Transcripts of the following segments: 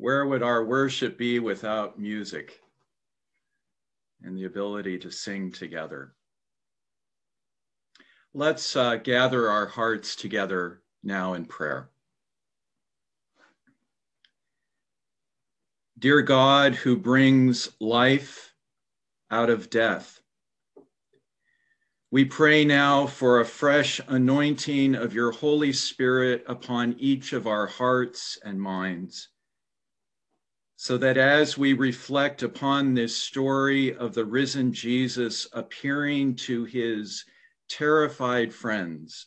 Where would our worship be without music and the ability to sing together? Let's uh, gather our hearts together now in prayer. Dear God, who brings life out of death, we pray now for a fresh anointing of your Holy Spirit upon each of our hearts and minds, so that as we reflect upon this story of the risen Jesus appearing to his terrified friends,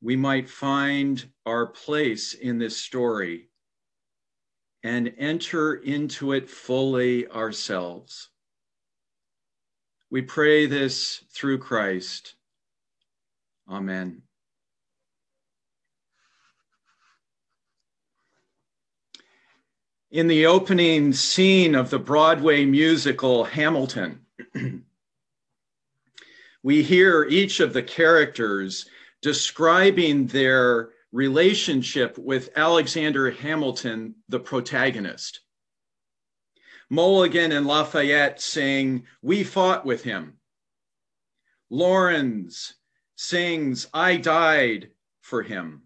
we might find our place in this story and enter into it fully ourselves. We pray this through Christ. Amen. In the opening scene of the Broadway musical Hamilton, we hear each of the characters describing their relationship with Alexander Hamilton, the protagonist. Mulligan and Lafayette sing, We fought with him. Laurens sings, I died for him.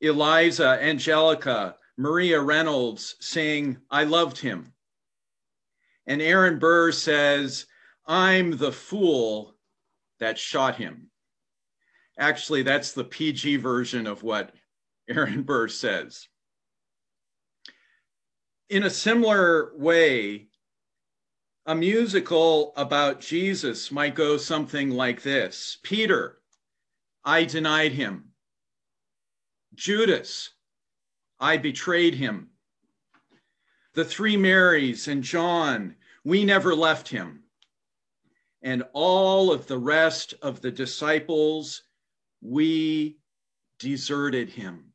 Eliza, Angelica, Maria Reynolds saying, I loved him. And Aaron Burr says, I'm the fool that shot him. Actually, that's the PG version of what Aaron Burr says. In a similar way, a musical about Jesus might go something like this Peter, I denied him. Judas, I betrayed him. The three Marys and John, we never left him. And all of the rest of the disciples we deserted him.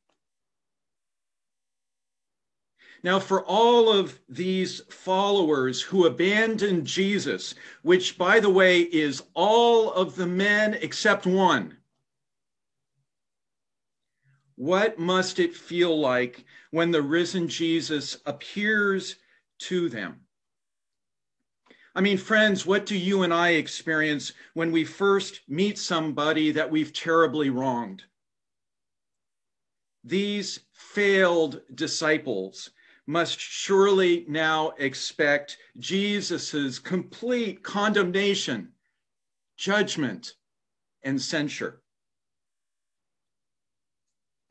Now, for all of these followers who abandoned Jesus, which, by the way, is all of the men except one, what must it feel like when the risen Jesus appears to them? I mean, friends, what do you and I experience when we first meet somebody that we've terribly wronged? These failed disciples must surely now expect Jesus's complete condemnation, judgment, and censure.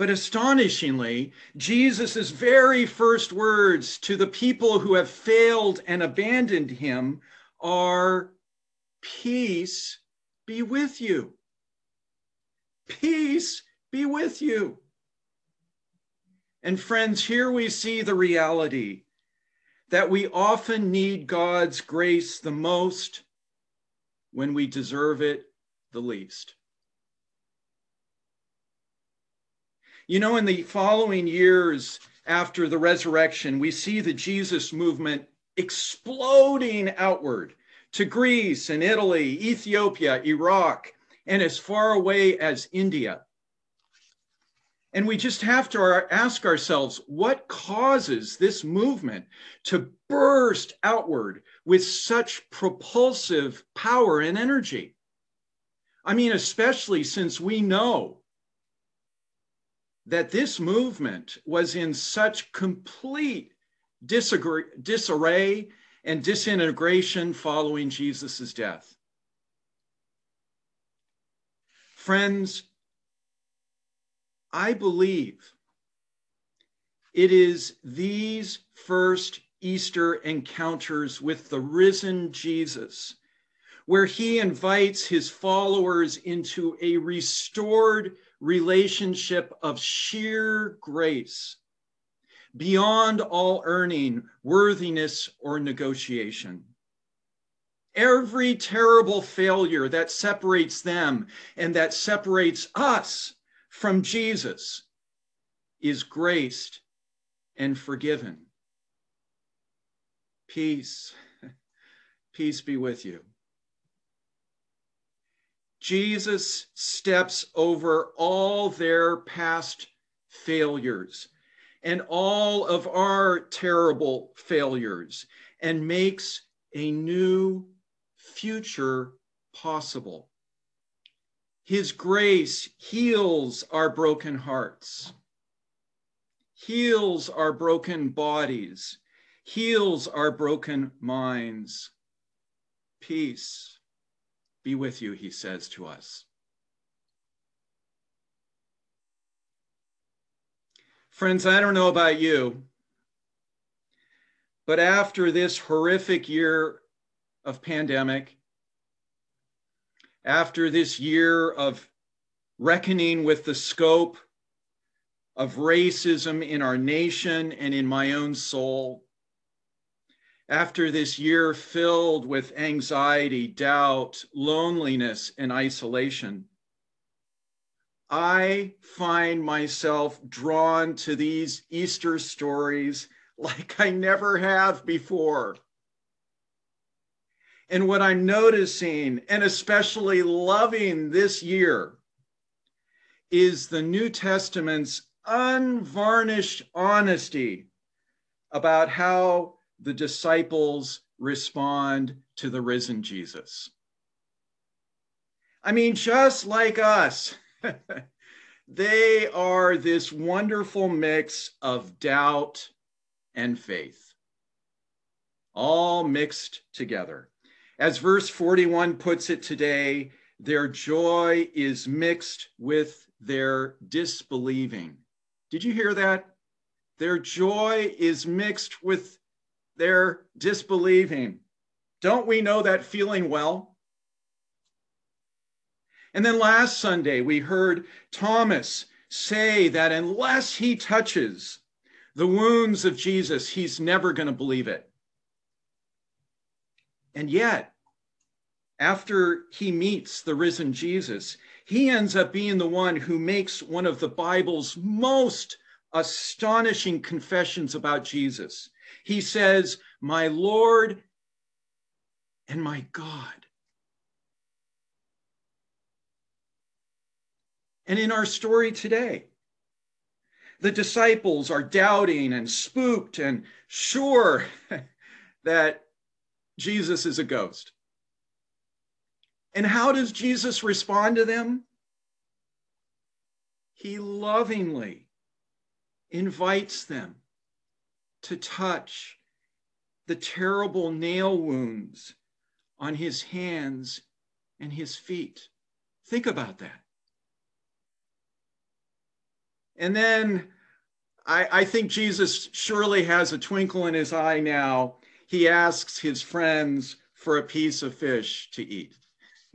But astonishingly, Jesus' very first words to the people who have failed and abandoned him are Peace be with you. Peace be with you. And friends, here we see the reality that we often need God's grace the most when we deserve it the least. You know, in the following years after the resurrection, we see the Jesus movement exploding outward to Greece and Italy, Ethiopia, Iraq, and as far away as India. And we just have to ask ourselves what causes this movement to burst outward with such propulsive power and energy? I mean, especially since we know that this movement was in such complete disarray and disintegration following Jesus' death. Friends, I believe it is these first Easter encounters with the risen Jesus where he invites his followers into a restored relationship of sheer grace beyond all earning, worthiness, or negotiation. Every terrible failure that separates them and that separates us from Jesus is graced and forgiven. Peace, peace be with you. Jesus steps over all their past failures and all of our terrible failures and makes a new future possible. His grace heals our broken hearts, heals our broken bodies, heals our broken minds. Peace be with you, he says to us. Friends, I don't know about you, but after this horrific year of pandemic, after this year of reckoning with the scope of racism in our nation and in my own soul, after this year filled with anxiety, doubt, loneliness, and isolation, I find myself drawn to these Easter stories like I never have before. And what I'm noticing, and especially loving this year, is the New Testament's unvarnished honesty about how the disciples respond to the risen Jesus. I mean, just like us, they are this wonderful mix of doubt and faith, all mixed together. As verse 41 puts it today, their joy is mixed with their disbelieving. Did you hear that? Their joy is mixed with their disbelieving. Don't we know that feeling well? And then last Sunday, we heard Thomas say that unless he touches the wounds of Jesus, he's never going to believe it. And yet, after he meets the risen Jesus, he ends up being the one who makes one of the Bible's most astonishing confessions about Jesus. He says, My Lord and my God. And in our story today, the disciples are doubting and spooked and sure that Jesus is a ghost. And how does Jesus respond to them? He lovingly invites them to touch the terrible nail wounds on his hands and his feet. Think about that. And then I, I think Jesus surely has a twinkle in his eye now. He asks his friends for a piece of fish to eat.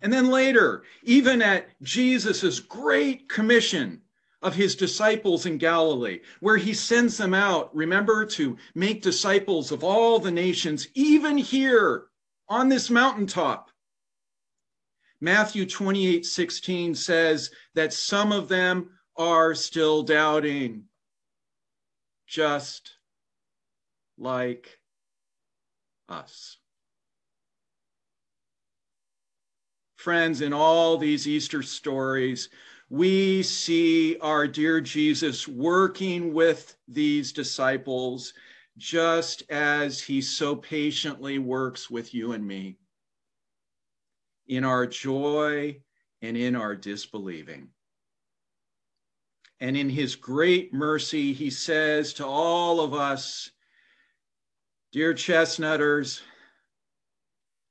and then later, even at Jesus' great commission of his disciples in Galilee, where he sends them out, remember, to make disciples of all the nations, even here on this mountaintop. Matthew 28 16 says that some of them are still doubting, just like us. Friends, in all these Easter stories, we see our dear Jesus working with these disciples just as he so patiently works with you and me in our joy and in our disbelieving. And in his great mercy, he says to all of us, Dear chestnutters,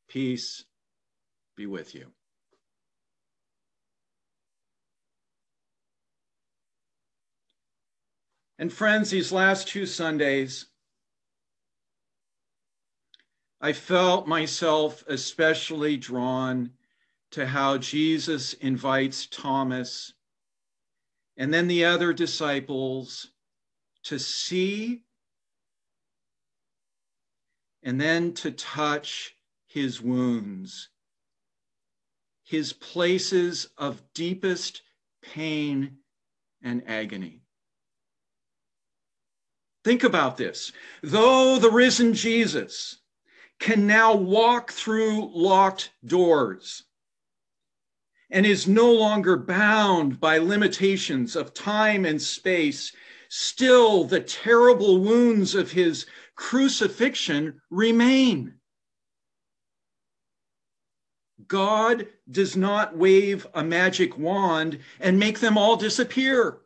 peace be with you. And friends, these last two Sundays, I felt myself especially drawn to how Jesus invites Thomas and then the other disciples to see and then to touch his wounds, his places of deepest pain and agony. Think about this. Though the risen Jesus can now walk through locked doors. and is no longer bound by limitations of time and space, still the terrible wounds of his crucifixion remain. God does not wave a magic wand and make them all disappear.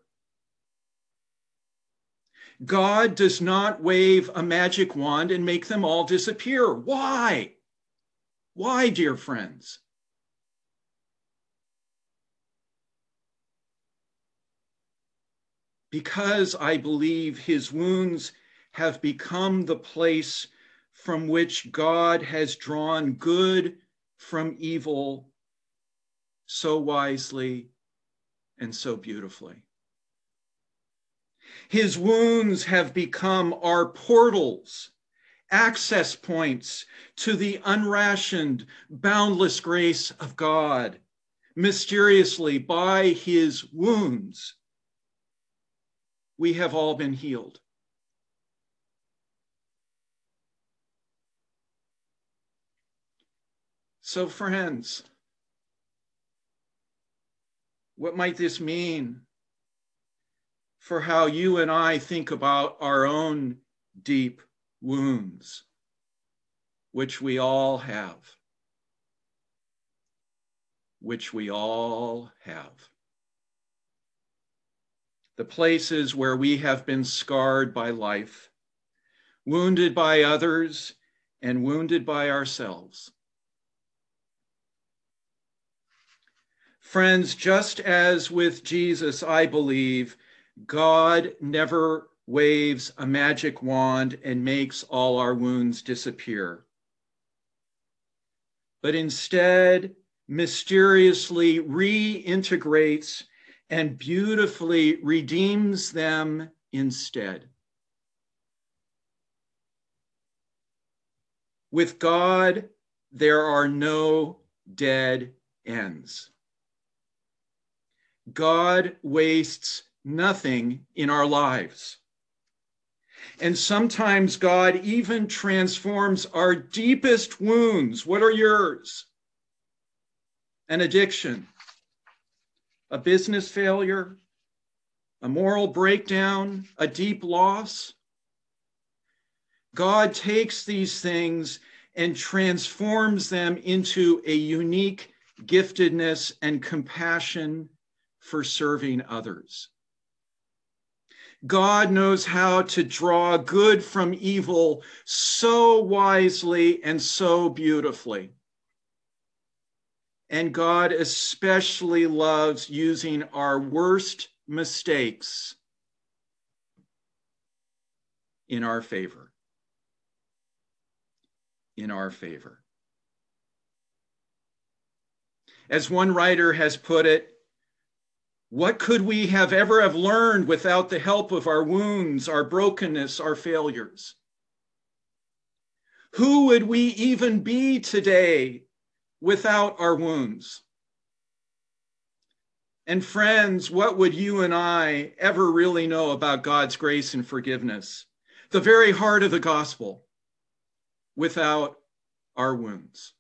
God does not wave a magic wand and make them all disappear. Why? Why, dear friends? Because I believe his wounds have become the place from which God has drawn good from evil so wisely and so beautifully. His wounds have become our portals, access points to the unrationed, boundless grace of God. Mysteriously, by his wounds, we have all been healed. So, friends, what might this mean for how you and I think about our own deep wounds, which we all have? Which we all have. The places where we have been scarred by life, wounded by others, and wounded by ourselves. Friends, just as with Jesus, I believe God never waves a magic wand and makes all our wounds disappear, but instead mysteriously reintegrates and beautifully redeems them instead. With God, there are no dead ends. God wastes nothing in our lives. And sometimes God even transforms our deepest wounds. What are yours? An addiction, a business failure, a moral breakdown, a deep loss. God takes these things and transforms them into a unique giftedness and compassion for serving others. God knows how to draw good from evil so wisely and so beautifully. And God especially loves using our worst mistakes in our favor. In our favor. As one writer has put it, what could we have ever have learned without the help of our wounds, our brokenness, our failures? Who would we even be today without our wounds? And friends, what would you and I ever really know about God's grace and forgiveness? The very heart of the gospel without our wounds.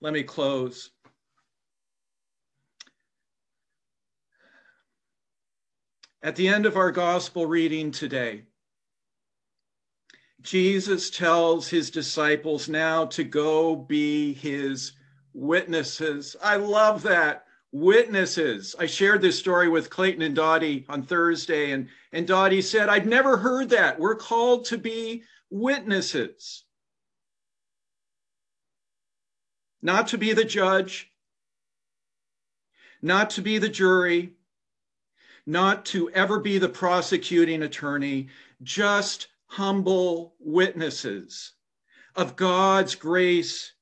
Let me close. At the end of our gospel reading today, Jesus tells his disciples now to go be his witnesses. I love that. Witnesses. I shared this story with Clayton and Dottie on Thursday, and, and Dottie said, I've never heard that. We're called to be witnesses. Not to be the judge, not to be the jury, not to ever be the prosecuting attorney, just humble witnesses of God's grace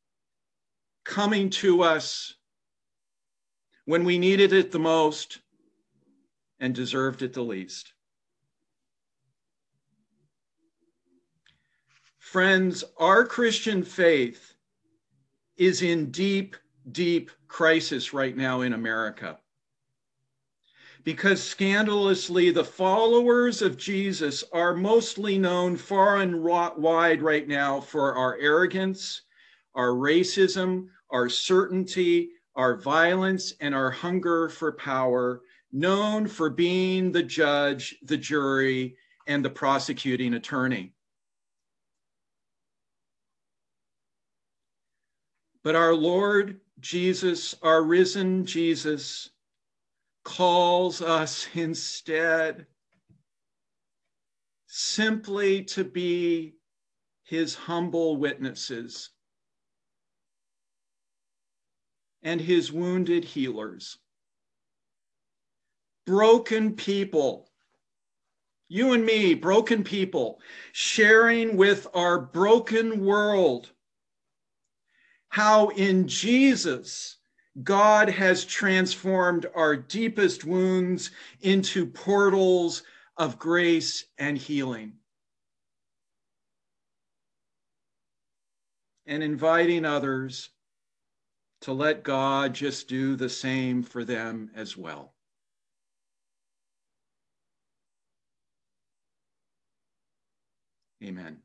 coming to us when we needed it the most and deserved it the least. Friends, our Christian faith is in deep, deep crisis right now in America. because scandalously, the followers of Jesus are mostly known far and wide right now for our arrogance, our racism, our certainty, our violence, and our hunger for power, known for being the judge, the jury, and the prosecuting attorney. But our Lord Jesus, our risen Jesus, calls us instead simply to be his humble witnesses and his wounded healers. Broken people, you and me, broken people, sharing with our broken world how in Jesus God has transformed our deepest wounds into portals of grace and healing. And inviting others to let God just do the same for them as well. Amen.